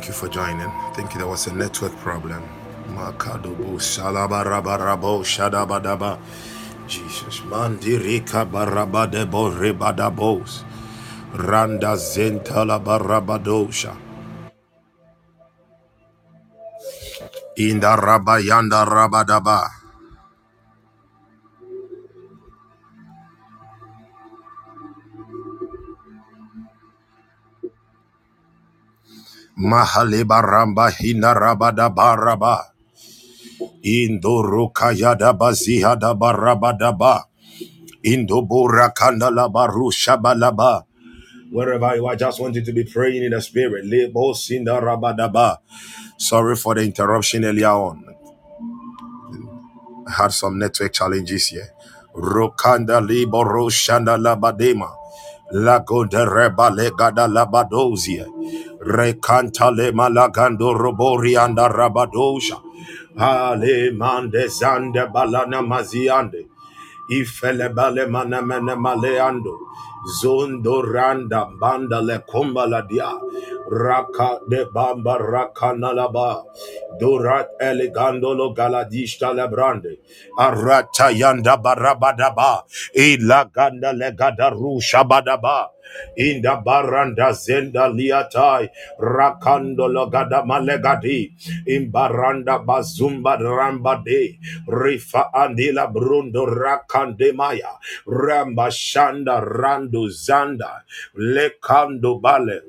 Thank you for joining. I think there was a network problem. Jesus. Barabadebo. Randa zentala barabadosha. Inda rabayanda rabadaba. Mahaliba ramba hina rabadaba raba. Indoruka yada baziha da kandala barusha balaba. Wherever you are, just want you to be praying in the spirit. Lebo sinda rabadaba. Sorry for the interruption earlier on. I had some network challenges here. Rokanda libo roshanda labadema. Lago de reba legada labadozia. Rekanta le malagando robori anda rabadosha. Ale mande zande balana maziande. Ifele bale mana mene maleando. Zondo randa banda le komba la dia. Raka de bamba raka nalaba. Durat elegando lo galadista le brande. Arata yanda barabadaba. Ila ganda le gadaru shabadaba. Inda baranda zenda liatai rakando logada malegadi. Imbaranda bazumba ramba de rifa andila brundo rakande maya. Ramba shanda rando zanda lekando bale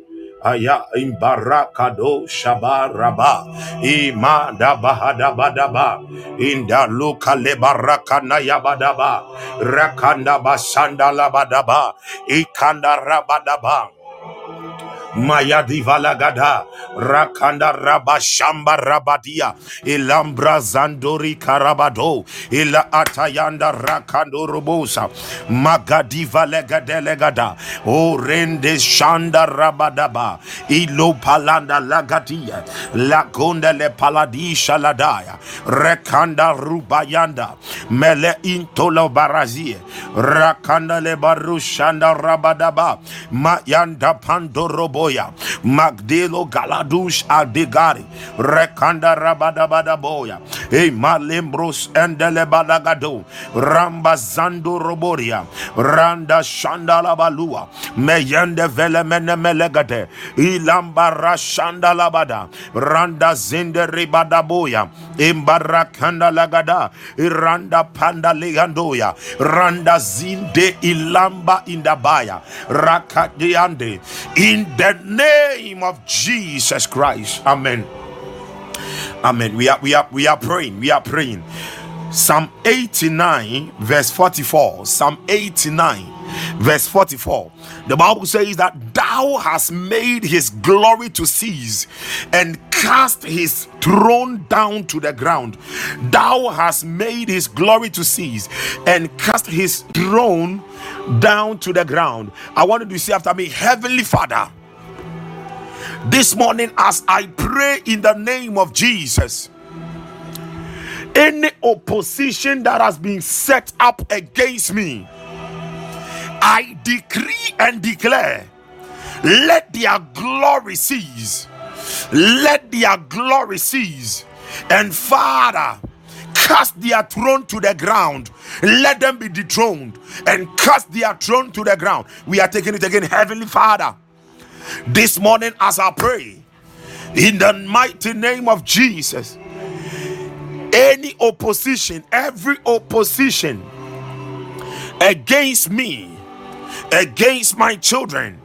Aya imbarakado shabaraba. Ima da bahada badaba inda luka lebarakana yabadaba rakanda basanda labadaba. Ikanda rabadaba Maya divalagada rakanda rabashamba rabadia. Ilambra zandori karabado. Ila atayanda rakando robosa magadiva legadelegada o rende shanda rabadaba. Ilo palanda lagadia. Lagonda le paladisha ladaya. Rekanda rubayanda. Mele intolo barazie. Rakanda le barushanda rabadaba. Mayanda pandoroboya magdelo galadush adigari. Rekanda rabadabadaboya e malembros endele balagado. Ramba zando roboria. Randa shandala balua. Meyende vele mene melegade ilamba rashanda labada randa zinde ribadaboya imbarakanda lagada. Iranda panda legandoya randa zinde ilamba indabaya. Rakadiande in name of Jesus Christ. Amen. Amen. We are we are we are praying. We are praying. Psalm 89 verse 44 Psalm 89 verse 44 the bible says that thou hast made his glory to cease and cast his throne down to the ground. Thou hast made his glory to cease and cast his throne down to the ground. I want you to say after me heavenly father this morning as i pray in the name of jesus any opposition that has been set up against me I decree and declare, let their glory cease. Let their glory cease. And Father, cast their throne to the ground. Let them be dethroned and cast their throne to the ground. We are taking it again, Heavenly Father. This morning, as I pray, in the mighty name of Jesus, any opposition, every opposition against me against my children.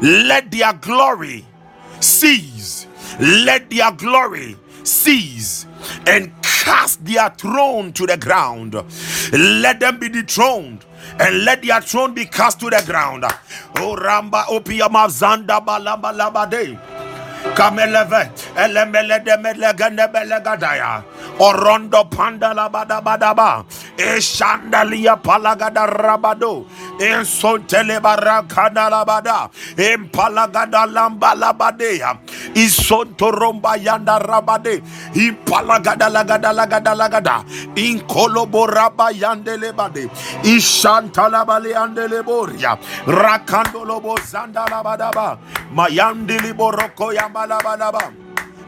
Let their glory cease. Let their glory cease and cast their throne to the ground. Let them be dethroned and let their throne be cast to the ground. Oh Ramba Opiama Zanda Balaba Labade. Kameleve elemele de melegene belegadaya orondo pandala badaba eshandalia palagada rabado. Ensontele barakada labada empalagada lamba labadea isonto romba yanda rabade. Impalagada lagada lagada lagada inkolobo raba yandele bade. Ishantala bale andele Rabalabalaba.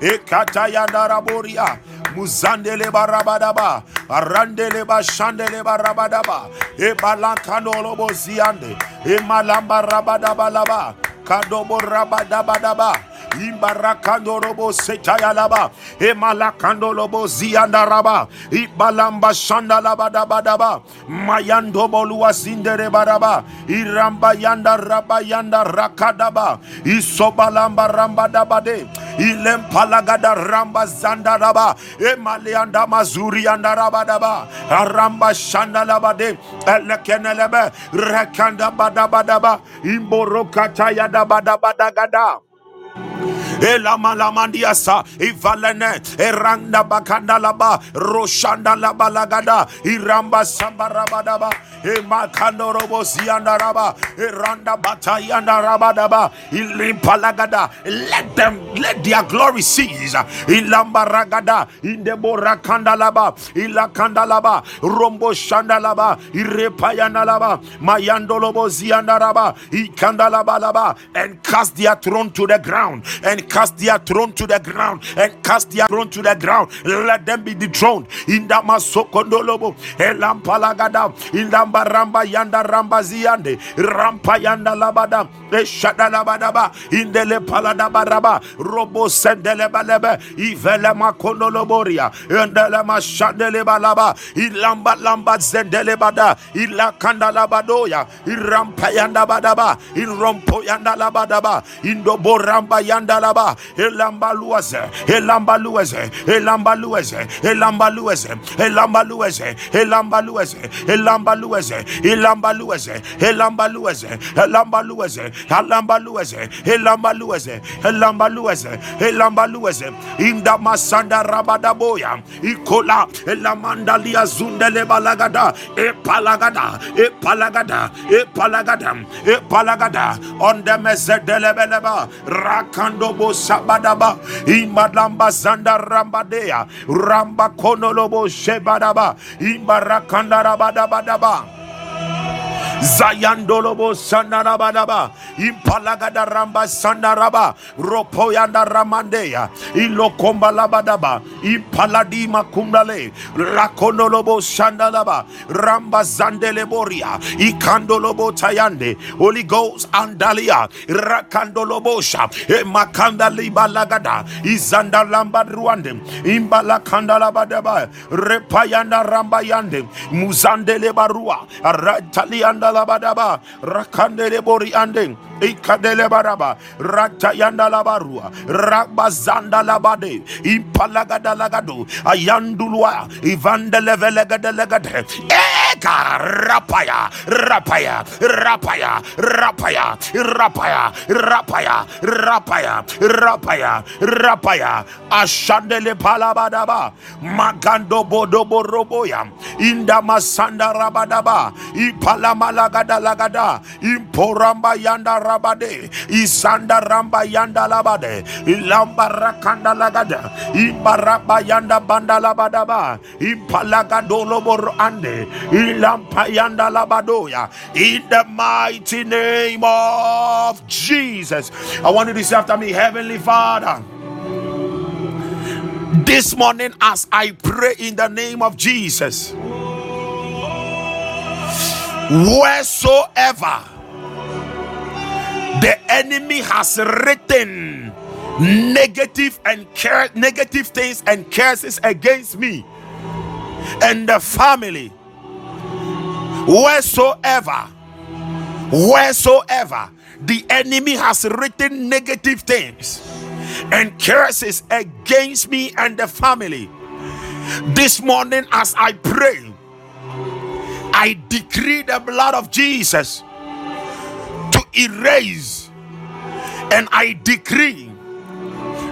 Ekatayandaraboria. Muzandele barabadaba, arandele bashandele barabadaba, e balankano lobo ziande, e malamba rabadaba laba, kadobo rabadaba daba imbarakando robo setaya laba emalakando lobo zianda raba ibalamba shanda laba daba daba mayando bolua sindere baraba iramba yanda raba yanda rakadaba isobalamba ramba daba de ilempalagada ramba zanda raba emaleanda mazuri yanda raba daba aramba shanda laba de elekenelebe rekanda badaba daba imborokataya daba daba dagada elama lamandiasa ivalene eranda bakanda laba roshanda laba lagada iramba sambarabadaba emakando robosianda raba eranda batayanda rabadaba ilimpalagada let them let their glory cease. Ilamba ragada laba kandalaba ilakandalaba rombo shandalaba irepayanalaba mayandolobosianda raba ikandalaba laba and cast their throne to the ground and cast their throne to the ground and cast their throne to the ground. Let them be dethroned in the masokondolobo elampalagada in the ramba yanda ramba ziande rampa yanda labada eshada labadaba in the lepalada baraba robo sendele balebe ivele makondoloboria endele mashandele balaba ilamba lamba zendele bada ilakanda labadoya irampa yanda badaba in rompo yanda labadaba indobo ramba yanda laba Elamba, Elamba Luaze, Elamba Luaze, Elamba Luaze, Elamba Luaze, Elamba Luaze, Elamba Luaze, Elamba Luaze, Elamba Luaze, Elamba Luaze, Elamba Luaze, Elamba Luaze, Elamba Luaze, Elamba Luaze, Elamba Luaze, Inda Masanda Rabadaboya, Ikola, Elamanda Lia Zundele Balagada, E Palagada, E Palagada, E Palagada, E Palagada, on the Mesedelebeleba, Rakando sabadaba imadamba zanda rambadea ramba konolobo shebadaba imbarakanda rabadabadaba Zayandolobo Sandarabadaba, Impalagada Ramba Sandaraba, Ropoyanda Ramandeya, Ilokomba Labadaba, Impaladima Kumdale, Lakonolobo Sandalaba, Ramba Zandeleboria, Ikandolobo Tayande, Holy Ghost Andalia, Rakandolobosha, Makanda Libalagada, Izanda Lamba Ruande, Imbala Kandalabadaba, Repayanda Rambayande, Muzandele Barua, Ratalianda labadaba rakandele bori ande ikadele baraba ratayanda labarua rabazanda labade impalagada lagado ayandulwa ivandele velegade legade eka rapaya rapaya rapaya rapaya rapaya rapaya rapaya rapaya rapaya ashandele palabadaba magando bodobo roboya inda masanda rabadaba ipalama lagada lagada. Imporamba yanda rabade. Isanda ramba yanda labade. Ilamba rakanda lagada. Imbaraba yanda banda labada ba impalagado lobor ande. Ilampa yanda labadoya. In the mighty name of Jesus. I want you to say after me heavenly father. This morning as I pray in the name of Jesus wheresoever the enemy has written negative and care, negative things and curses against me and the family wheresoever wheresoever the enemy has written negative things and curses against me and the family this morning as i pray I decree the blood of Jesus to erase, and I decree,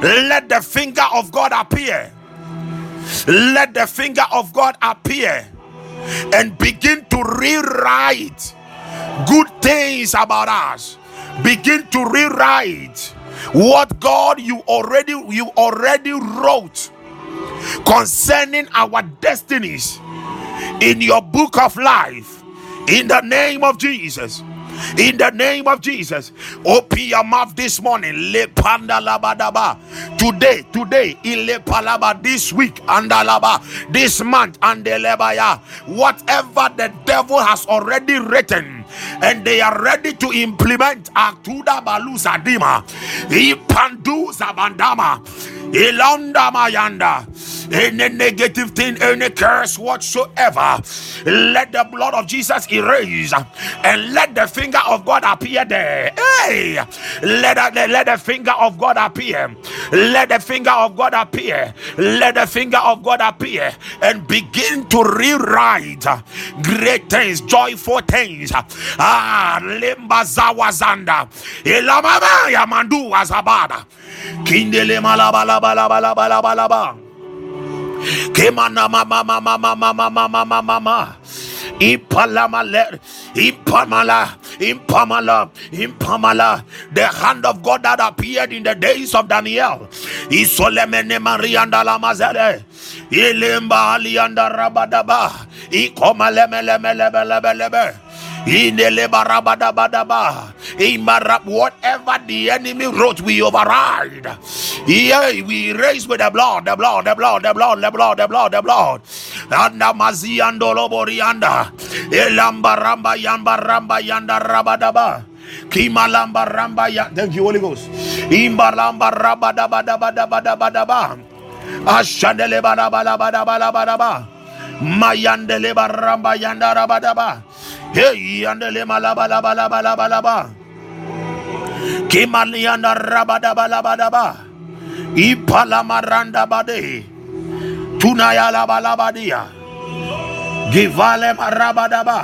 let the finger of God appear. Let the finger of God appear and begin to rewrite good things about us. Begin to rewrite what God you already you already wrote concerning our destinies in your book of life in the name of Jesus. In the name of Jesus, open your mouth this morning. Le panda labadaba. Today, today, in le palaba this week, andalaba this month, and lebaya. Whatever the devil has already written, and they are ready to implement Aktuda Balusa Dima, Ipandu Zabandama, Ilanda Mayanda any negative thing, any curse whatsoever, let the blood of Jesus erase and let the finger of God appear there. Hey, let the, let the finger of God appear. Let the finger of God appear. Let the finger of God appear and begin to rewrite great things, joyful things. Ah, limba zawazanda, ilamama yamandu azabada, kindele malabalabalabalabalaba. Kemana mama mama mama mama mama mama. Ipalamale, Impamala, Impamala, Impamala, the hand of God that appeared in the days of Daniel. Isolemene Marianda Lamazere, Ilimba Alianda Rabadaba, Ikomalemelemelebelebelebe. Whatever the enemy wrote, we override. Yeah, we raise with the blood, the blood, the blood, the blood, the blood, the blood, the blood. And Mazi and Doloborianda. Elamba Ramba Yamba Ramba Yanda Rabadaba. Kimalamba Ramba ya. Thank you, Holy Ghost. Imbalamba Rabadaba Daba Daba Daba Daba. Ashandele Badaba Daba Daba Daba Daba. Mayandele Baramba Yanda Rabadaba. Hey, andele malaba laba laba laba laba. Kimali anda rabada balaba laba. Ipala maranda bade. Tunaya laba laba dia. Givale marabada ba.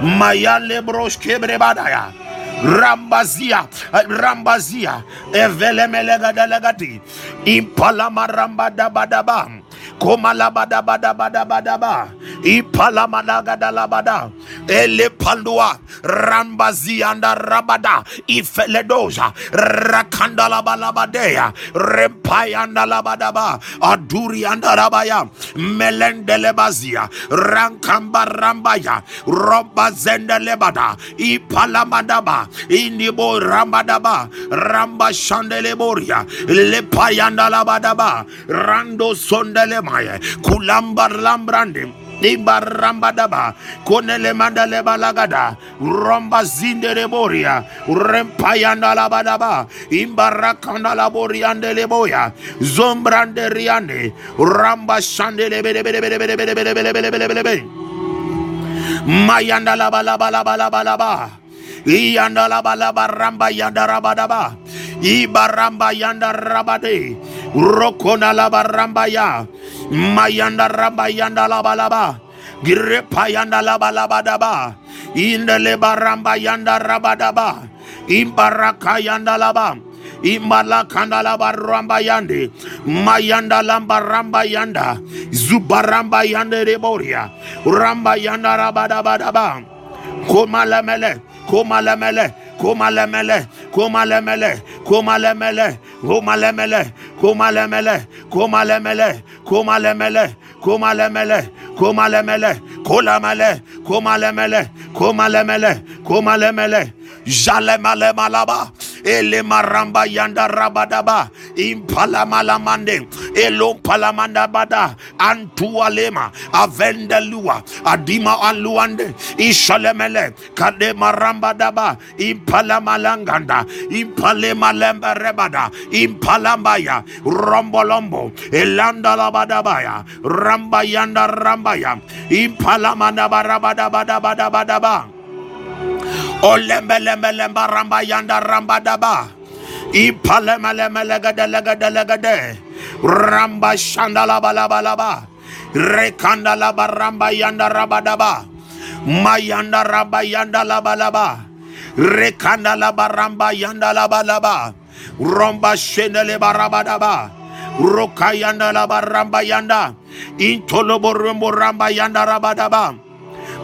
Mayale brosh kebre badaya. Rambazia, Rambazia, Evele melega delegati, Impala maramba dabadaba komalabadabadabadabadaba. Ipalamadagadalamada ramba rambazianda rabada. Ifeledoza. Rakandalabalabadea repayandalabadaba aduriandarabaya. Melendelebazia. Rankambarambaya. Robazendelebada. Ipalamadaba. Indibo rambadaba. Rambashandele boria lepayandalabadaba. Rando sondelema maya kulambar lambrande Ibarambadaba, Konele Mandale Balagada, Romba Zindere Boria, Rempayanda Labadaba, Imbarakanda Laboriande Leboya, Zombrande Riande, Ramba Shandele Mayanda Laba Laba Laba Laba Laba. Iyandala balaba ramba yandarabadaba. Ibaramba yandarabade. Rokona laba ramba ya. Mayanda ramba yandalaba laba. Girepa yandalaba laba daba. Indeleba ramba yandarabadaba. Imbaraka yandalaba. Imala kandalaba ramba yande. Mayanda lamba ramba yanda. Zubaramba yande reboria. Ramba yanda rabadabadaba. Komalamele. Komalamele, Komalamele, Komalamele, Komalamele, Komalamele, Komalamele, Komalamele, Komalamele, Komalamele, Komalamele, Kolamele, Komalamele, Komalamele, Komalamele, Jalemale Malaba, ele maramba yanda rabadaba. Impalamalamande elom palamandabada antualema avendelua adima aluande. Ishalemele. Impala rambadaba impalamalanganda impalemalemba rebada. Impalambaya rombolombo elanda labadabaya. Rambayanda rambaya. Impalamandabarabadabadabadabadaba Mandaba Olembelembelemba ramba yanda ramba daba. Ipalemelemelegadelegadele. legade Ramba shanda laba laba laba. Rekanda laba ramba yanda raba daba. Mayanda ramba yanda laba laba. Rekanda laba ramba yanda laba laba. Romba shendele baraba daba. Roka yanda laba ramba yanda. Intolobo rumbo ramba yanda raba daba.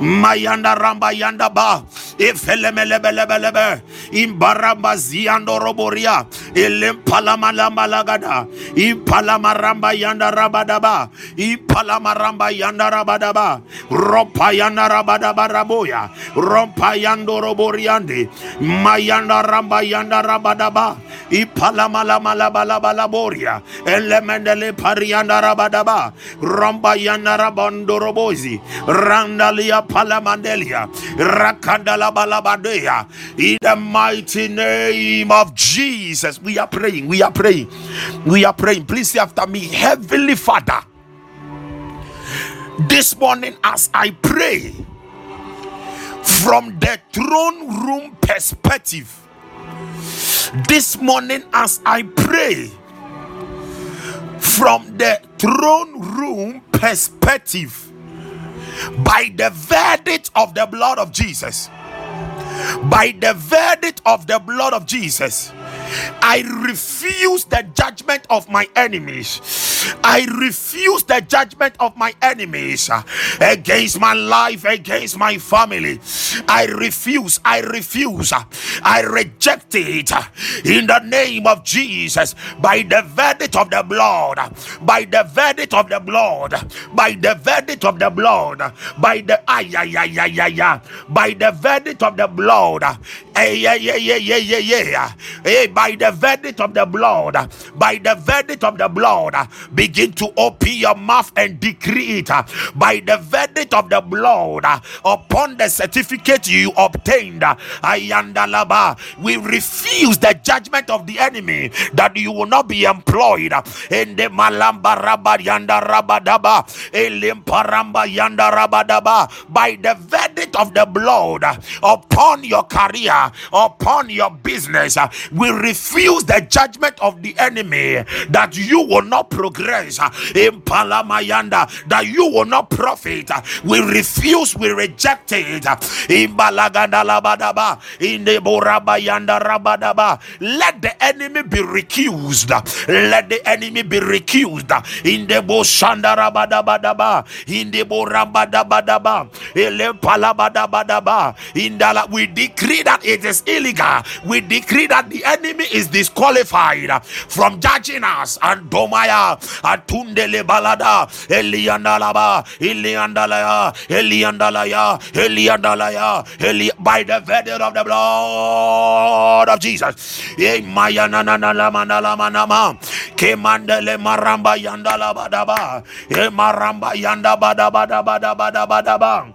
Mayanda ramba yanda ba. Ifelemelebelebelebe. Imbaramba ziando roboria. Elim Palamalamalagada, Impalamaramba Yanda Rabadaba, Impalamaramba Yanda Rabadaba, Ropa Yanda Rabadaba Raboya, Rompa Yando Roboriande, Mayanda Ramba Yanda Rabadaba, Ipalamalabalaboria, Elemendele Parianda Rabadaba, Romba Yanda Rabandorobozi, Randalia Palamandelia, in the mighty name of Jesus. We are praying, we are praying, we are praying. Please say after me, Heavenly Father. This morning, as I pray from the throne room perspective, this morning, as I pray from the throne room perspective, by the verdict of the blood of Jesus, by the verdict of the blood of Jesus, I refuse the judgment of my enemies. I refuse the judgment of my enemies against my life, against my family. I refuse, I refuse, I reject it in the name of Jesus by the verdict of the blood, by the verdict of the blood, by the verdict of the blood, by the ay, ay, ay, ay, ay, ay, by the verdict of the blood. Hey, yeah, yeah, yeah, yeah, yeah, yeah. By the verdict of the blood, by the verdict of the blood, begin to open your mouth and decree it by the verdict of the blood upon the certificate you obtained. Ayandalaba, we refuse the judgment of the enemy that you will not be employed in the Malamba Rabba Yanda Rabadaba, Elimparamba Yanda Rabadaba, by the verdict of the blood upon your career, upon your business. We refuse the judgment of the enemy that you will not progress in Palamayanda, that you will not profit. We refuse, we reject it in Balaganda Labadaba, in the Borabayanda Rabadaba. Let the enemy be recused. Let the enemy be recused in the Boshanda Rabadabadaba, in the Borabadabadaba, in the Palabadabadaba, in the we decree that it is illegal. We decree that the enemy is disqualified from judging us. And Domaya, Atundele Balada, Eliandalaba, Eliandalaya, Eliandalaya, Eliandalaya, Eli by the verdict of the blood of Jesus. Mayana Manala Manama, Kemandele Maramba Yandala Badaba, Maramba Yanda Badabada Badabada Badaba.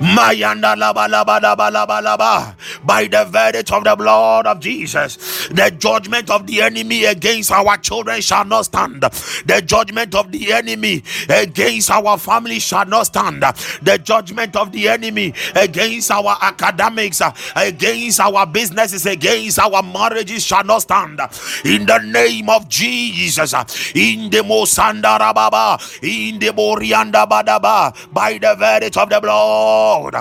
Mayanda. By the verdict of the blood of Jesus, the judgment of the enemy against our children shall not stand. The judgment of the enemy against our family shall not stand. The judgment of the enemy against our academics, against our businesses, against our marriages shall not stand. In the name of Jesus, in the Mosanda Rababa, in the Borianda Badaba, by the verdict of the blood. Lord.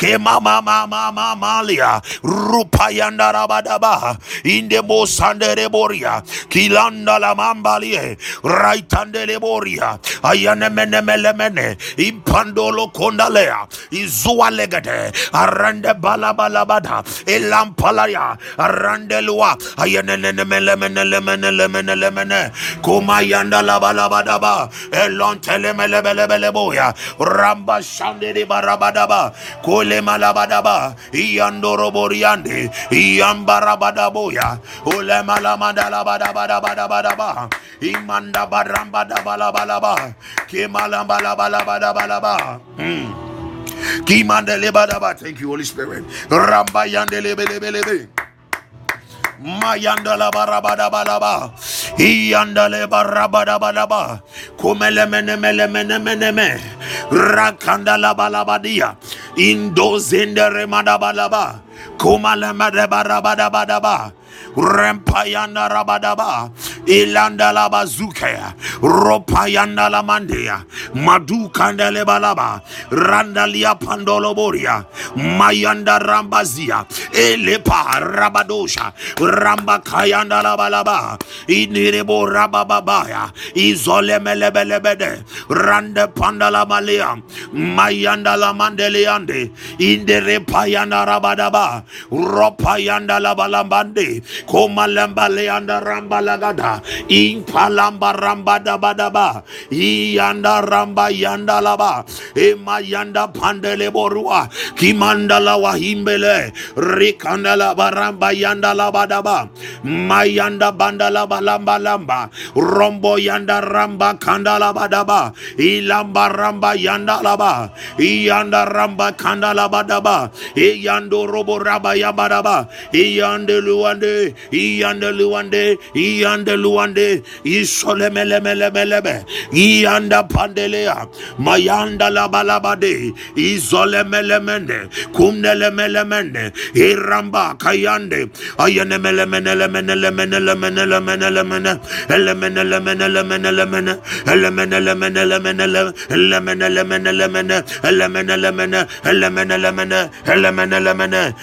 Kemama mama mamalia rupayanda rabadaba in the bosandere boria kilanda la mambalie raitandele boria ayane mene mele mene impandolo kondalea izua legade arande balabalabada elampalaya arande lua. Ayane nene mele mene lemene lemene lemene kumayanda la balabadaba elontele mele mele mele boya ramba shandere baraba barabadaba kole malabadaba iyandoro boriande iyambarabadaboya ole malamadala badabadabadabadaba imanda barambadabalabalaba kemalambalabalabalabalaba mm. Kimandele Badaba. Thank you, Holy Spirit. Ramba bele. Mayandala barabada balaba. Iyandale barabada balaba. Kumele mene mele mene mene me. Rakandala balabadia. Indo zende remada balaba. Kumale mede barabada badaba. Rempayanda Rabadaba, Ilanda Labazuke, Ropayanda Lamandea, Madu Kandale Balaba, Randalia Pandoloboria, Mayanda Rambazia, Elepa Rabadosha, Ramba Kayanda Labalaba, Inirebo Rabababaya, Izole Melebelebede, Rande Pandala Malea, Mayanda Lamandeleande, Indere Payanda Rabadaba, ropa yanda la balambande koma lamba le yanda ramba lagada impalamba ramba da badaba yanda ramba yanda laba ema yanda pandele borua. Kimanda la wahimbele rikanda la baramba yanda la badaba mayanda banda la balamba lamba. Rombo yanda ramba kanda la badaba ilamba ramba yanda laba yanda ramba kanda la badaba e yando robo koraba ya baraba. İyande luande, iyande luande, iyande luande. İsole mele mele mele be. İyanda pandeleya. Mayanda la balabade. İzole mele mende. Kumnele mele mende. İramba kayande. Ayene mele mene le mene le mene le mene le mene le mene. Ele mene le mene le mene le mene. Ele mene le mene le mene le ele mene le mene le mene. Ele mene le mene. Ele mene le mene. Ele mene le mene.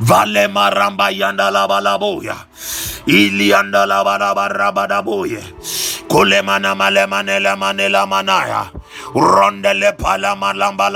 Vale maramba yanda la ba la boya. Ilianda la ba kulemana malemanela manela manaya. Rondele palamalamba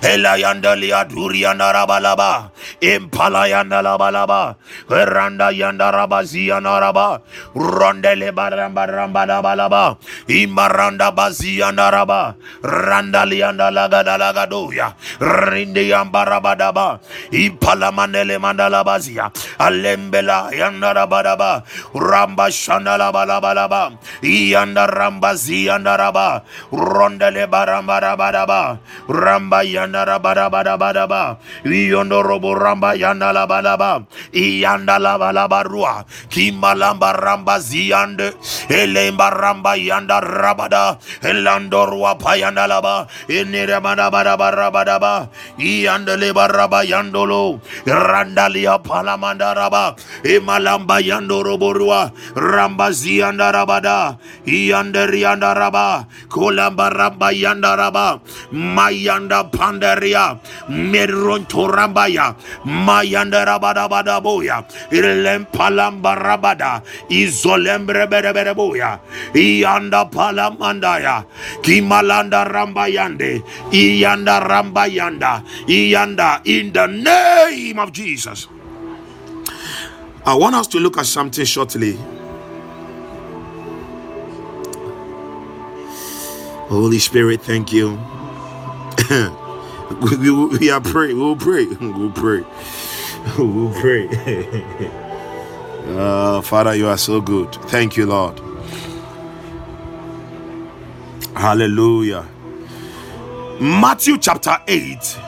elayandalia durianarabalaba impalayanalabalaba randa yandarabazianaraba rondele baramba ramba da barambadambadabalaba imaranda bazianaraba randaliandalagadalagadoya rindiyambarabadaba impalamanele mandalabazia alembela yandarabadaba ramba shandalabalabalaba Yanda ramba zi yanda raba. Rondele baramba rabadaba. Ramba yanda rabadabadabadaba. Yondo robo ramba yanda la balaba. Yanda la balaba rua. Kimalamba ramba ziyande. Elemba ramba yanda rabada. Elando rua payanda laba. Enere badabadaba rabadaba. Yanda leba raba yandolo. Randalia palamanda raba. Emalamba yando robo rua. Ramba ziyanda rabada. Yanda rianda raba. Kolamba ramba yanda raba. Mayanda pandaria. Meronto rambaya. Mayanda rabada bada boya. Ilem palamba rabada. Izolembre bere bere boya. Iyanda palamandaya. Kimalanda rambayande. Iyanda rambayanda. Iyanda in the name of Jesus. I want us to look at something shortly. Holy Spirit, thank you. we, we, we are praying. We'll pray. We'll pray. We'll pray. uh, Father, you are so good. Thank you, Lord. Hallelujah. Matthew chapter 8.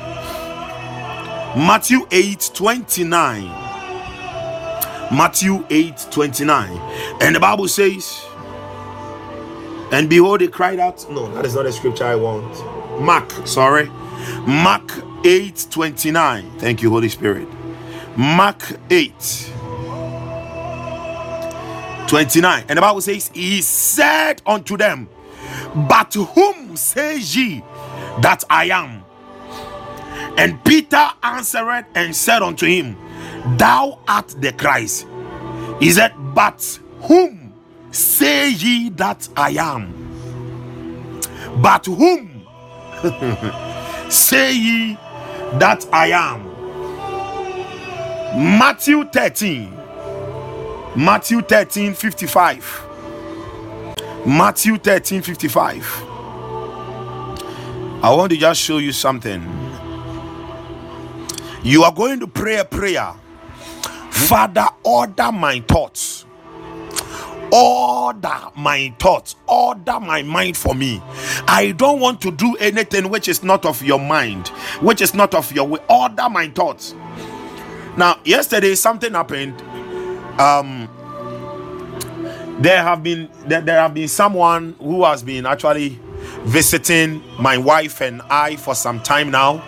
Matthew 8 29. Matthew 8 29. And the Bible says, And behold, he cried out. No, that is not the scripture I want. Mark, sorry. Mark 8 29. Thank you, Holy Spirit. Mark 8 29. And the Bible says, He said unto them, But whom say ye that I am? And Peter answered and said unto him, Thou art the Christ. He said, But whom say ye that I am? But whom say ye that I am? Matthew 13. Matthew 13 55. Matthew 13 55. I want to just show you something. You are going to pray a prayer. Father, order my thoughts. Order my thoughts. Order my mind for me. I don't want to do anything which is not of your mind, which is not of your way. Order my thoughts. Now, yesterday something happened. Um, there have been there, there have been someone who has been actually visiting my wife and I for some time now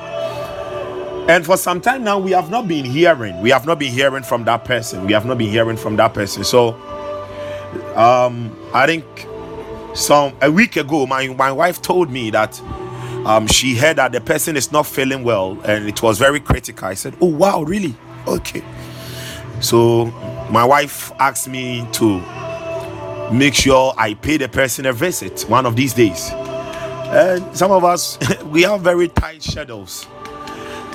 And for some time now, we have not been hearing. We have not been hearing from that person. We have not been hearing from that person. So, um, I think some a week ago, my my wife told me that um, she heard that the person is not feeling well, and it was very critical. I said, "Oh wow, really? Okay." So my wife asked me to make sure I pay the person a visit one of these days. And some of us we have very tight schedules.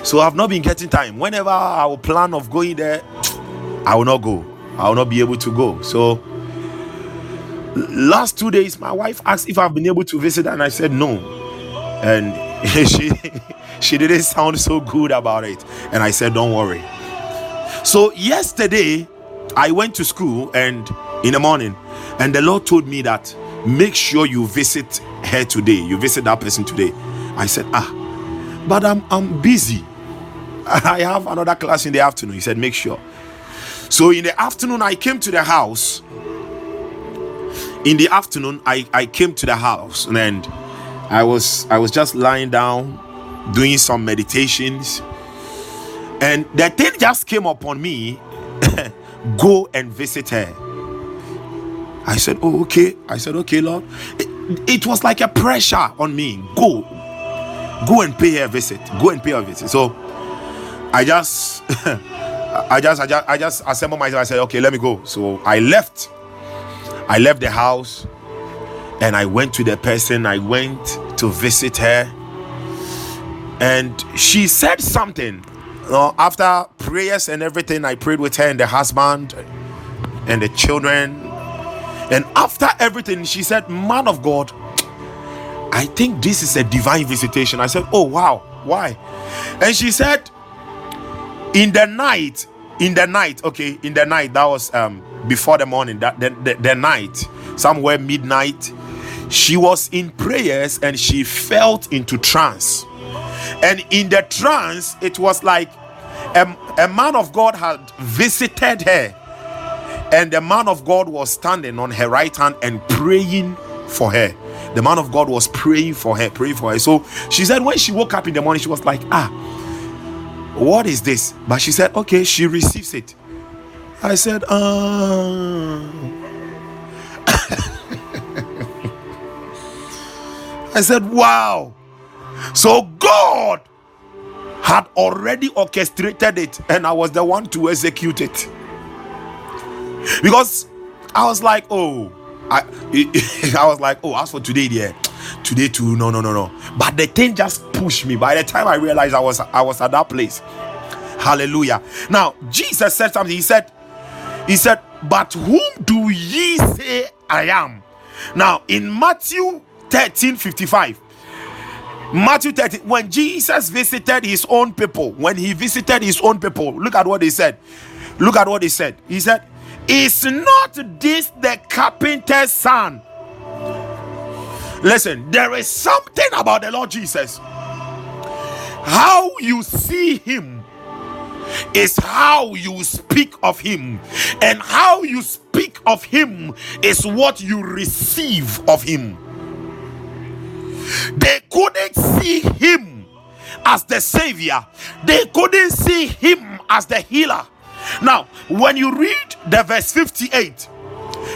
So I've not been getting time. Whenever I will plan of going there, I will not go. I will not be able to go. So last two days, my wife asked if I've been able to visit, and I said no. And she she didn't sound so good about it. And I said, Don't worry. So yesterday I went to school and in the morning, and the Lord told me that make sure you visit her today. You visit that person today. I said, Ah, but I'm I'm busy. I have another class in the afternoon. He said, Make sure. So in the afternoon, I came to the house. In the afternoon, I, I came to the house and I was I was just lying down doing some meditations. And the thing just came upon me go and visit her. I said, Oh, okay. I said, Okay, Lord. It, it was like a pressure on me. Go, go and pay her a visit. Go and pay her a visit. So I just, I just, I just, I just assembled myself. I said, Okay, let me go. So I left. I left the house and I went to the person. I went to visit her, and she said something You know, after prayers and everything, I prayed with her and the husband and the children. And after everything, she said, Man of God, I think this is a divine visitation. I said, Oh, wow, why? And she said, In the night, in the night, okay, in the night, that was um before the morning, that the, the, the night, somewhere midnight, she was in prayers and she felt into trance. And in the trance, it was like a, a man of God had visited her, and the man of God was standing on her right hand and praying for her. The man of God was praying for her, praying for her. So she said, when she woke up in the morning, she was like, Ah, what is this? But she said, Okay, she receives it. I said, uh... I said, Wow. So God had already orchestrated it and I was the one to execute it. Because I was like, oh, I, I was like, oh, as for today, yeah, today too, no, no, no, no. But the thing just pushed me. By the time I realized I was, I was at that place. Hallelujah. Now Jesus said something. He said, He said, but whom do ye say I am? Now in Matthew 13 55 Matthew 13, when Jesus visited his own people, when he visited his own people, look at what he said. Look at what he said. He said, Is not this the carpenter's son? Listen, there is something about the Lord Jesus. How you see him is how you speak of him, and how you speak of him is what you receive of him. They couldn't see him as the savior, they couldn't see him as the healer. Now, when you read the verse 58,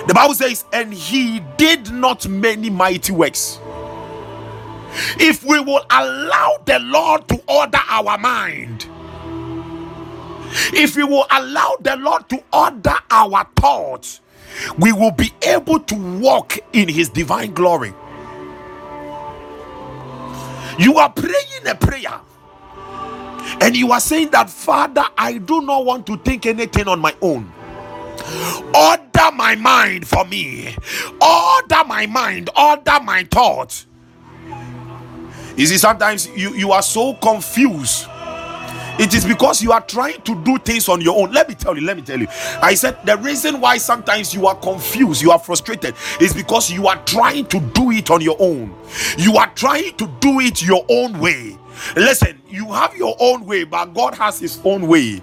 the Bible says, And he did not many mighty works. If we will allow the Lord to order our mind, if we will allow the Lord to order our thoughts, we will be able to walk in his divine glory. You are praying a prayer and you are saying that, Father, I do not want to think anything on my own. Order my mind for me, order my mind, order my thoughts. You see, sometimes you, you are so confused it is because you are trying to do things on your own. Let me tell you, let me tell you. I said the reason why sometimes you are confused, you are frustrated, is because you are trying to do it on your own. You are trying to do it your own way. Listen, you have your own way, but God has His own way.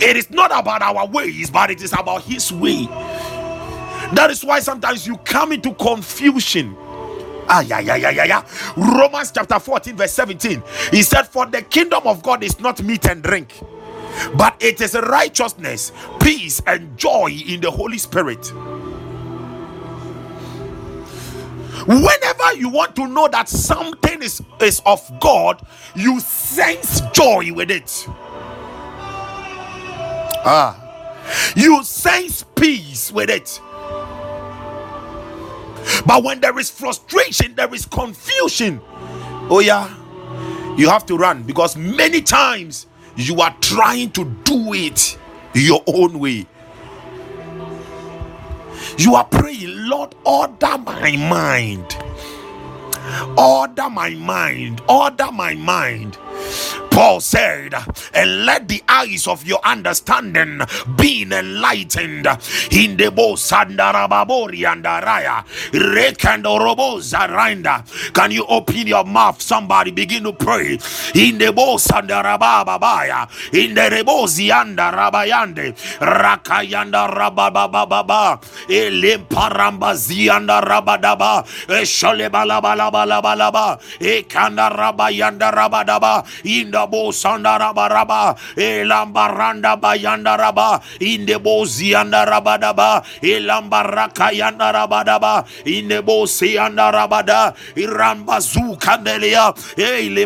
It is not about our ways, but it is about His way. That is why sometimes you come into confusion Ah, yeah, yeah, yeah, yeah, yeah. Romans chapter 14, verse 17. He said, For the kingdom of God is not meat and drink, but it is righteousness, peace, and joy in the Holy Spirit. Whenever you want to know that something is, is of God, you sense joy with it. Ah, you sense peace with it. But when there is frustration, there is confusion. Oh, yeah, you have to run because many times you are trying to do it your own way. You are praying, Lord, order my mind. Order my mind. Order my mind. Paul said, and let the eyes of your understanding be enlightened. In the Bosandarababori and Araya, Rekandoroboza Can you open your mouth? Somebody begin to pray. In the Bosandarababaya, in the Rebozi and Rabayande, Rakayanda Rabababa, Elimparamazi and Rabadaba, Esholebalabalaba, rabalabalaba. Ekanda rabayanda Inda bo sanda rabaraba elambaranda bayanda raba indebo zianda rabadaba elambaraka yanda rabadaba indebo sianda rabada iramba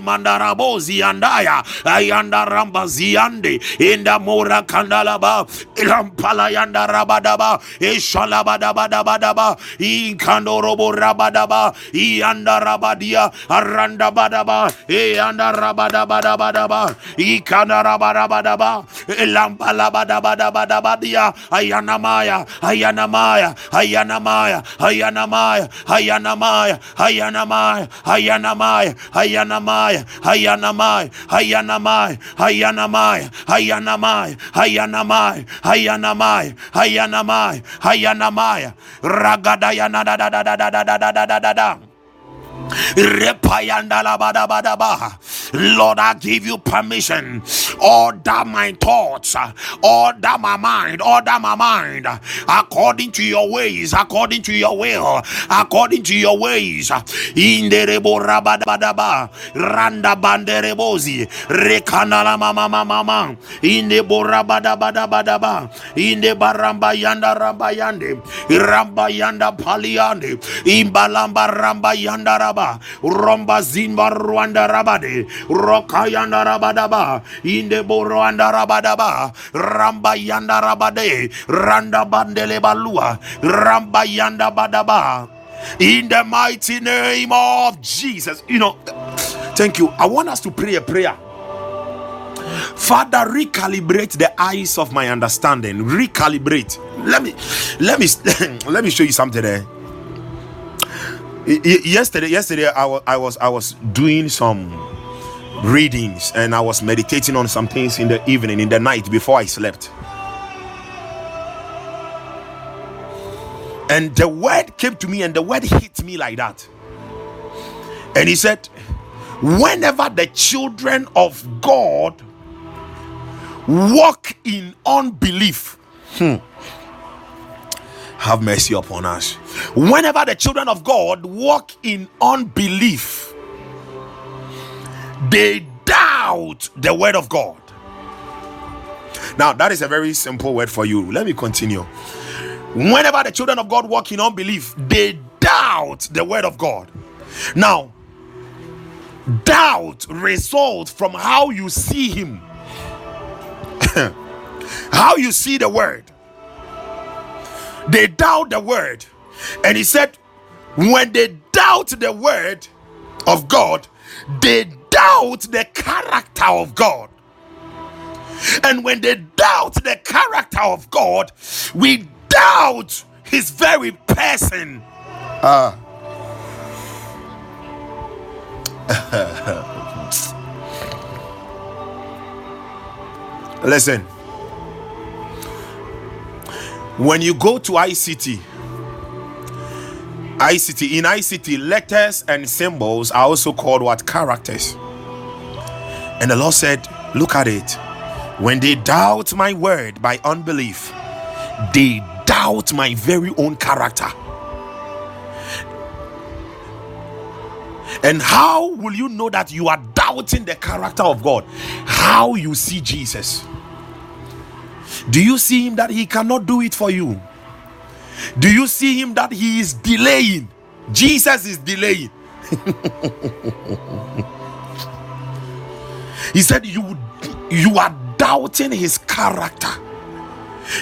manda rabo mandarabo ziandaya. Ayanda ramba ziande. Inda mora kandalaba. Ilampala yanda rabadaba eshalabadabadabadaba inkando robo rabadaba yanda rabadia aranda badaba e anda rabadaba badaba ikana rabadaba lamba labadaba dia ayana maya ayana maya ayana maya ayana maya ayana maya ayana maya ayana maya ayana maya ayana maya ayana maya ayana maya ayana maya ayana maya ayana maya ayana maya ayana maya ragada yana da da da da da da da da da da Lord, I give you permission. Order my thoughts, order my mind, order my mind. According to your ways, according to your will, according to your ways. In the rebo rabadabadaba, randa banderebozi, rekanala mama mama, mama, in the borabadabadabadaba, in the baramba yanda ramba yande, ramba yanda paliande, imbalamba ramba yanda raba raba romba zimba rwanda rabade rokayanda rabadaba inde borwanda rabadaba ramba yanda rabade randa bandele balua ramba yanda badaba in the mighty name of Jesus you know thank you I want us to pray a prayer Father, recalibrate the eyes of my understanding. Recalibrate. Let me let me let me show you something there yesterday yesterday I was I was I was doing some readings and I was meditating on some things in the evening in the night before I slept. And the word came to me and the word hit me like that. And he said whenever the children of God walk in unbelief hmm, have mercy upon us. Whenever the children of God walk in unbelief, they doubt the word of God. Now, that is a very simple word for you. Let me continue. Whenever the children of God walk in unbelief, they doubt the word of God. Now, doubt results from how you see Him, how you see the word they doubt the word. And he said, when they doubt the word of God, they doubt the character of God. And when they doubt the character of God, we doubt his very person. Ah. Listen when you go to ICT, ICT in ICT, letters and symbols are also called what characters. And the Lord said, Look at it. When they doubt my word by unbelief, they doubt my very own character. And how will you know that you are doubting the character of God? How you see Jesus. Do you see him that he cannot do it for you? Do you see him that he is delaying? Jesus is delaying. he said you you are doubting his character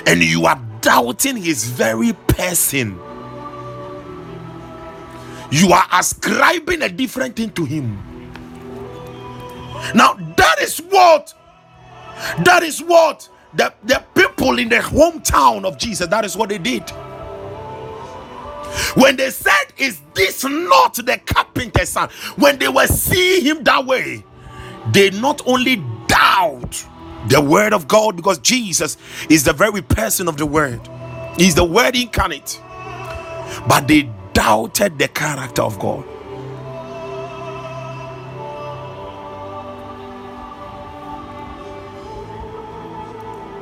and you are doubting his very person you are ascribing a different thing to him now that is what that is what the, the people in the hometown of jesus that is what they did. When they said is this not the carpenter's son? When they were seeing him that way they not only doubt the word of god because jesus is the very person of the word. He's the word incarnate. But they doubted the character of god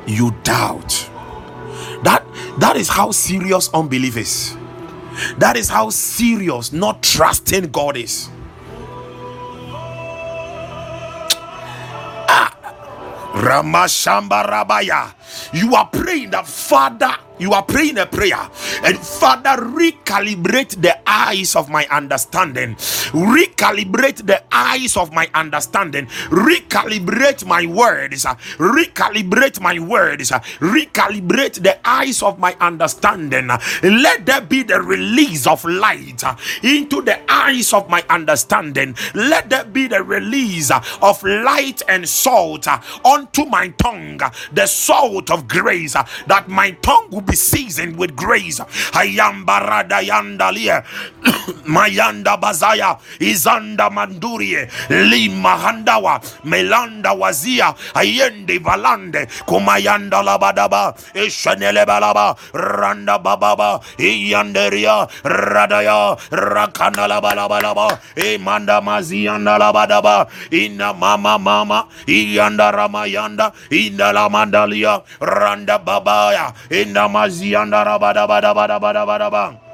you doubt that that is how serious unbelief is that is how serious not trusting god is ah, Ramashamba Rabaya. You are praying that Father, you are praying a prayer, and Father, recalibrate the eyes of my understanding, recalibrate the eyes of my understanding, recalibrate my words, recalibrate my words, recalibrate the eyes of my understanding. Let there be the release of light into the eyes of my understanding. Let there be the release of light and salt unto my tongue, the salt of grace, that my tongue will be seasoned with grace. Ayamba radayandalia, mayanda bazaya, izanda mandurie, lima handawa, melanda wazia, ayende valande, kumayanda labadaba, eshanele balaba, randa bababa, iyanderia, radaya, rakana labalabalaba, emanda mazianda labadaba, ina mama mama, iyanda ramayanda, ina la mandalia, randa babaya, ina Maziandara Badabadabadabadabang.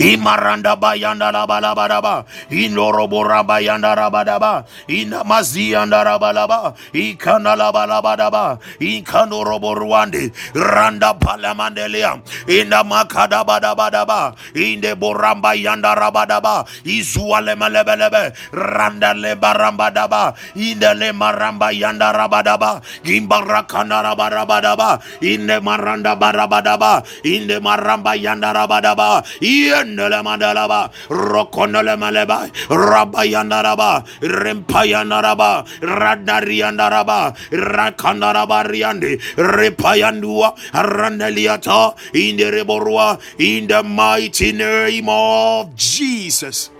Imaranda bayanda rabalabadaba. Inorobo rabayanda rabadaba. Inamazianda rabalaba. Ikana labalabadaba. Ikanorobo ruande. Randa palamandelia. Inda makada badabadaba. Inde boramba yanda rabadaba. Izuale malebelebe. Randa le barambadaba. Inde le maramba yanda rabadaba. Gimbarakana rabarabadaba. Inde maranda barabadaba. Inde maramba yanda rabadaba. Yendele mandalaba, rokonele maleba, rabayandaraba, rempayandaraba, radariandaraba, rakandaraba riande, repayandua, randeliata, in the reborua, in the mighty name of Jesus.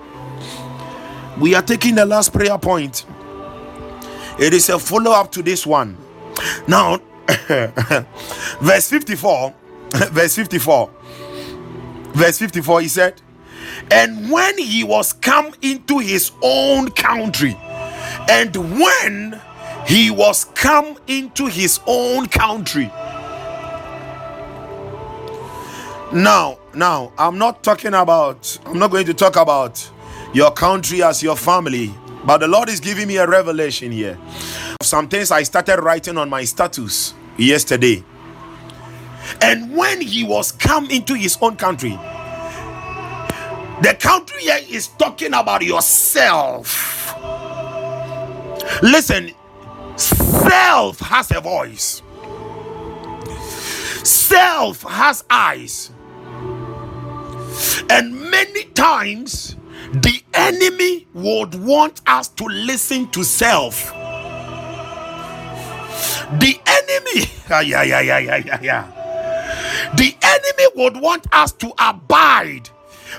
We are taking the last prayer point. It is a follow up to this one. Now, verse 54, verse 54 verse 54 he said and when he was come into his own country and when he was come into his own country. Now now i'm not talking about i'm not going to talk about your country as your family but the lord is giving me a revelation here some things i started writing on my status yesterday and when he was come into his own country, the country here is talking about yourself. Listen, self has a voice, self has eyes, and many times the enemy would want us to listen to self. The enemy, yeah, yeah, yeah, yeah, yeah, yeah. The enemy would want us to abide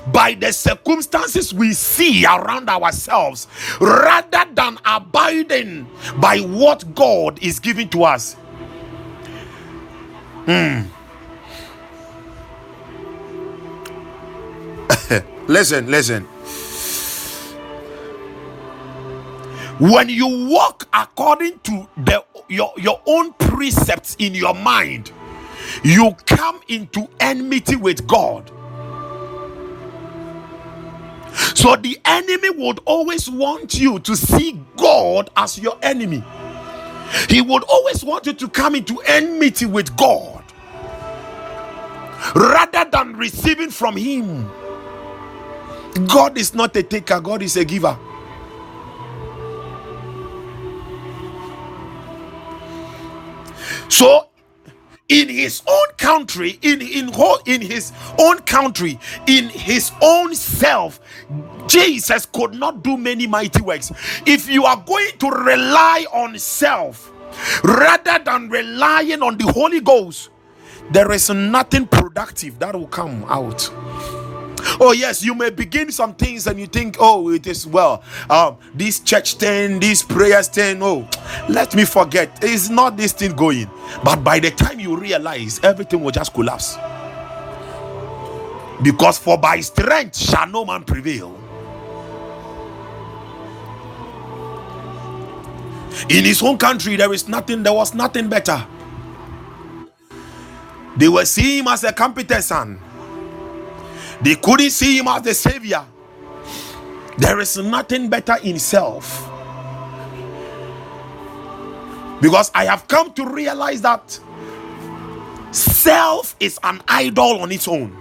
by the circumstances we see around ourselves rather than abiding by what God is giving to us. Hmm. listen, listen. When you walk according to the your, your own precepts in your mind, you come into enmity with God. So the enemy would always want you to see God as your enemy. He would always want you to come into enmity with God rather than receiving from Him. God is not a taker, God is a giver. So in his own country in in in his own country in his own self jesus could not do many mighty works. If you are going to rely on self rather than relying on the holy ghost there is nothing productive that will come out Oh, yes, you may begin some things and you think, oh, it is well. Um, this church thing, this prayers thing, oh, let me forget. It's not this thing going. But by the time you realize, everything will just collapse. Because for by strength shall no man prevail. In his own country, there is nothing, there was nothing better. They were seeing him as a competent son they couldn't see him as the savior. There is nothing better in self. Because I have come to realize that self is an idol on its own.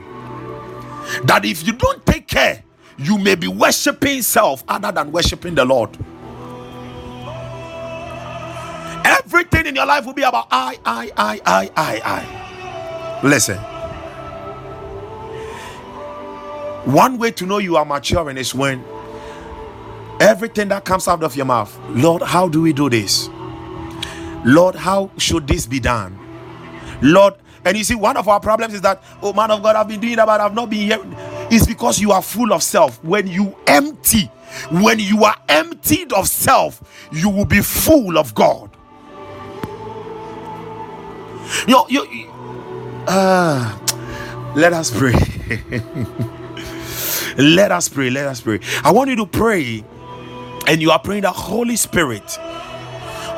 That if you don't take care, you may be worshiping self other than worshiping the Lord. Everything in your life will be about I, I, I, I, I, I. Listen. One way to know you are maturing is when everything that comes out of your mouth, Lord, how do we do this? Lord, how should this be done? Lord, and you see, one of our problems is that, oh man of God, I've been doing that, but I've not been here. It's because you are full of self. When you empty, when you are emptied of self, you will be full of God. You know, you, uh, let us pray. Let us pray. Let us pray. I want you to pray, and you are praying the Holy Spirit.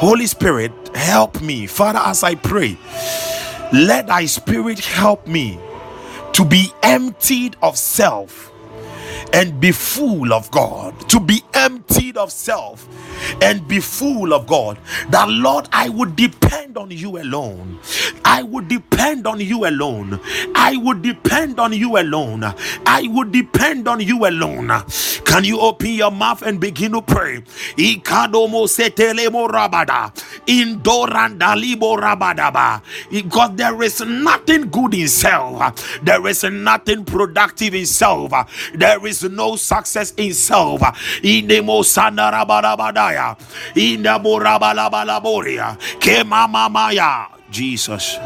Holy Spirit, help me. Father, as I pray, let thy spirit help me to be emptied of self and be full of God, to be emptied of self and be full of God. That Lord, I would depend on you alone. I would depend on you alone. I would depend on you alone. I would depend on you alone. Can you open your mouth and begin to pray? Because there is nothing good in self. There is nothing productive in self. There is no success in self. Indemo sandarabadabadaya. Indabo rabalabalaboria. Kemamamaya. Jesus.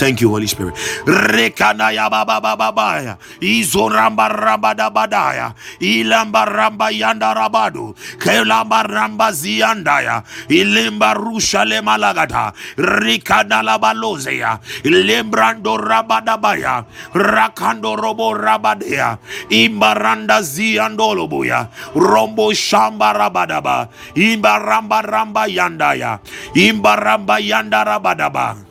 Thank you, Holy Spirit. Rekanaya baba baba baya. Ramba da badaya. Ilamba ramba yanda. Kelamba ramba ziandaya. Ilimba rusha le malagata. Rikana la. Ilembrando rabadabaya. Rakando robo rabadea. Ziandolobuya. Rombo shamba rabadaba. Ramba yandaya. Imbaramba yanda rabadaba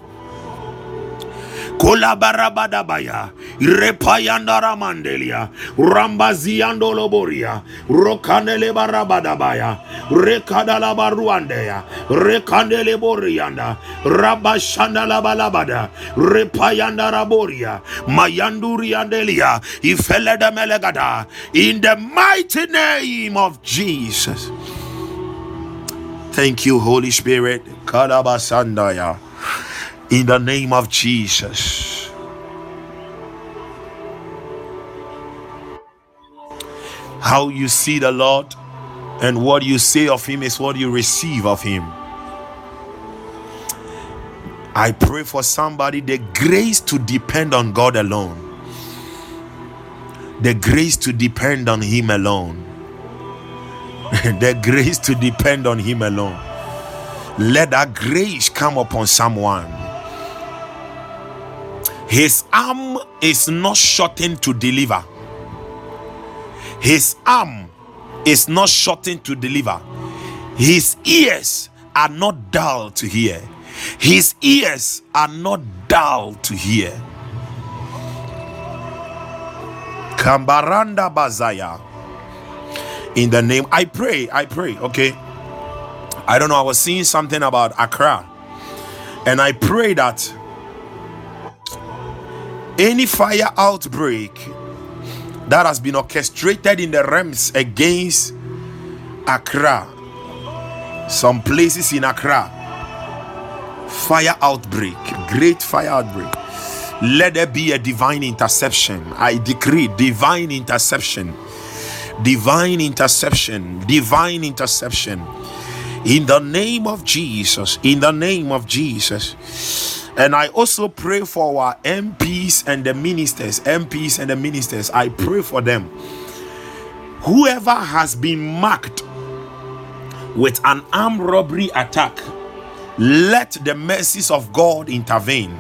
kolabarabadabaya repayandaramandelia rambaziandoloboria. Rokanelebarabadabaya rekadalabaruandeya. Rekandeleborianda. Rabashandalabalabada repayandaraboria. Mayanduriandelia ifeledemelegada. In the mighty name of jesus. Thank you holy spirit. Kalabasandaya in the name of Jesus. How you see the Lord and what you say of Him is what you receive of Him. I pray for somebody the grace to depend on God alone, the grace to depend on Him alone, the grace to depend on Him alone. Let that grace come upon someone his arm is not shortened to deliver. His arm is not shortened to deliver. His ears are not dull to hear. His ears are not dull to hear. Kambaranda Bazaya. In the name, I pray, I pray, okay. I don't know, I was seeing something about Accra, and I pray that any fire outbreak that has been orchestrated in the realms against Accra, some places in Accra, fire outbreak, great fire outbreak. Let there be a divine interception. I decree divine interception, divine interception, divine interception. In the name of Jesus, in the name of Jesus. And I also pray for our MPs and the ministers, MPs and the ministers. I pray for them. Whoever has been marked with an armed robbery attack, let the mercies of God intervene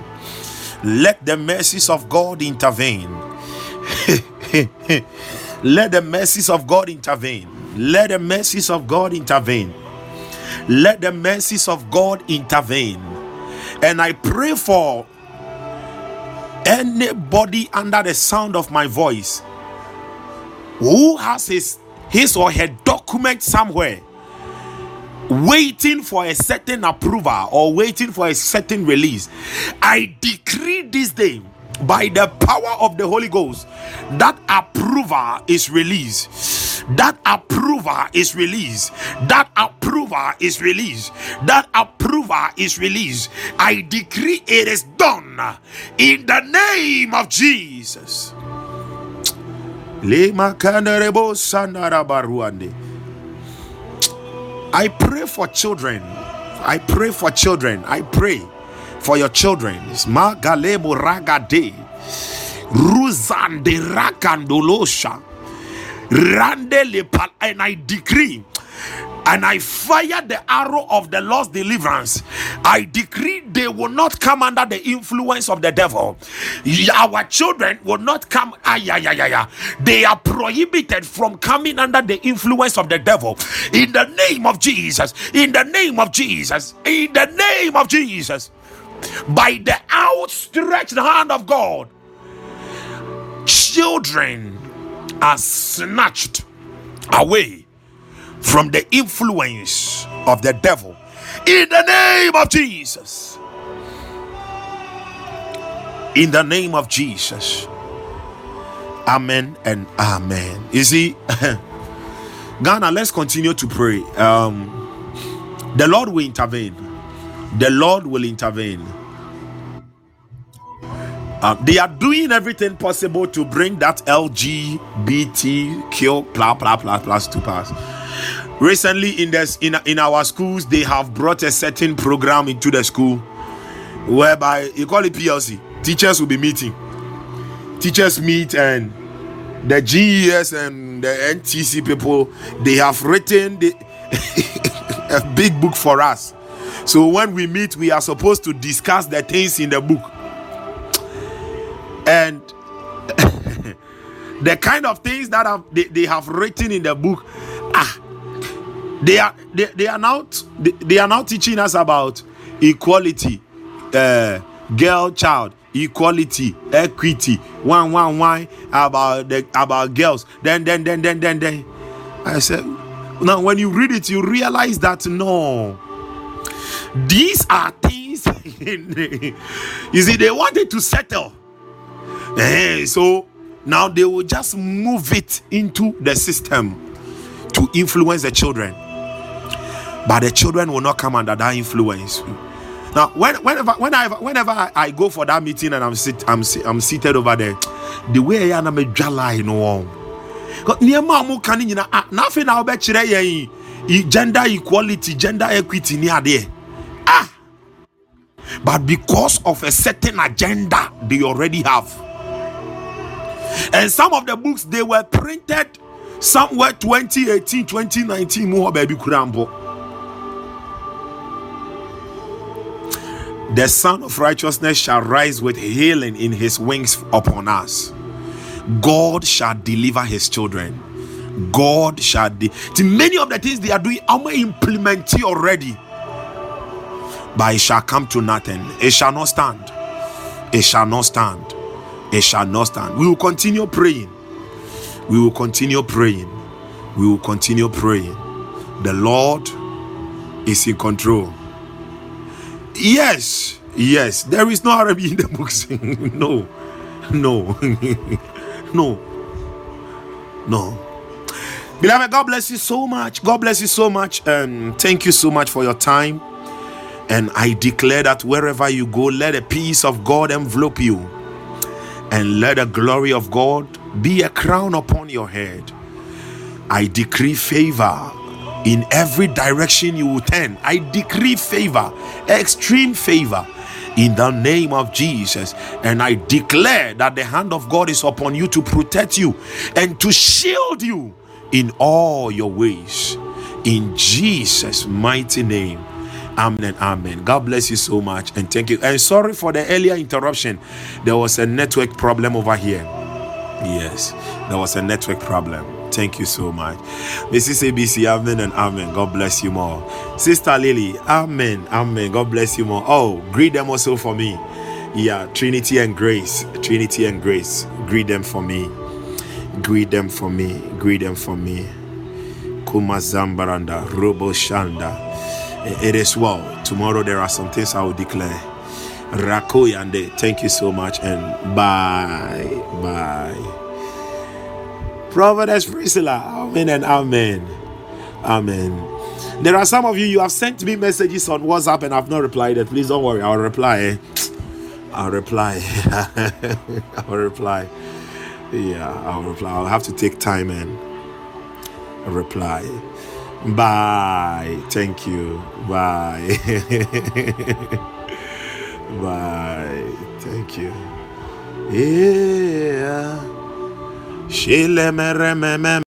let the mercies of God intervene. Let the mercies of God intervene. Let the mercies of God intervene. Let the mercies of God intervene. And I pray for anybody under the sound of my voice who has his his or her document somewhere waiting for a certain approval or waiting for a certain release. I decree this day by the power of the Holy Ghost that approver is released. That approver is released. That approver is released. That approver is released. I decree it is done in the name of Jesus. I pray for children. I pray for children. I pray for your children. Magalebo ragade. Ruzande rakandolosha. Rande and I decree and I fire the arrow of the Lord's deliverance. I decree they will not come under the influence of the devil. Our children will not come. They are prohibited from coming under the influence of the devil. In the name of Jesus. In the name of Jesus. In the name of Jesus. By the outstretched hand of God, children are snatched away from the influence of the devil in the name of Jesus. In the name of Jesus. Amen and amen. You see, Ghana, let's continue to pray. Um, the Lord will intervene. The Lord will intervene. Um, they are doing everything possible to bring that LGBTQ blah blah blah plus to pass. Recently in this in, in our schools they have brought a certain program into the school whereby you call it plc teachers will be meeting. Teachers meet and the ges and the ntc people they have written the a big book for us so when we meet we are supposed to discuss the things in the book. And the kind of things that have, they, they have written in the book ah they are they, they are now they, they are now teaching us about equality uh, girl child equality equity one one one about the about girls. Then then then then then then. I said now when you read it you realize that no these are things you see they wanted to settle. Eh, so now they will just move it into the system to influence the children. But the children will not come under that influence. Now, when, whenever, whenever, whenever I, go for that meeting and I'm sit, I'm, I'm seated over there, the way I am a jala, you know, nneɛma a moka no nyina gender equality gender equity ne ah but because of a certain agenda they already have and some of the books they were printed somewhere 2018 2019 mu hɔ baabi The Sun of Righteousness shall rise with healing in his wings upon us. God shall deliver his children. God shall. De- many of the things they are doing, I'm to already. But it shall come to nothing. It shall not stand. It shall not stand. It shall not stand. We will continue praying. We will continue praying. We will continue praying. The Lord is in control. Yes, yes, there is no Arabic in the books. no, no, no, no. Beloved, God bless you so much. God bless you so much. And thank you so much for your time. And I declare that wherever you go, let a peace of God envelop you. And let the glory of God be a crown upon your head. I decree favor in every direction you will turn. I decree favor, extreme favor in the name of Jesus. And I declare that the hand of God is upon you to protect you and to shield you in all your ways. In Jesus' mighty name. Amen amen. God bless you so much and thank you. And sorry for the earlier interruption. There was a network problem over here. Yes, there was a network problem. Thank you so much. Mrs. ABC, amen and amen. God bless you more. Sister Lily, amen, amen. God bless you more. Oh, greet them also for me. Yeah, Trinity and Grace. Trinity and Grace. Greet them for me. Greet them for me. Greet them for me. Kuma Zambaranda, Robo Shanda. It is well. Tomorrow there are some things I will declare. Rakoyande. Thank you so much and bye. Bye. Prophetess Priscilla. Amen and amen. Amen. There are some of you, you have sent me messages on WhatsApp and I've not replied yet. Please don't worry, I'll reply. Eh? I'll reply. I'll reply. Yeah, I'll reply. I'll have to take time and reply. Bye. Thank you. Bye. Bye. Thank you. Yeah. Mere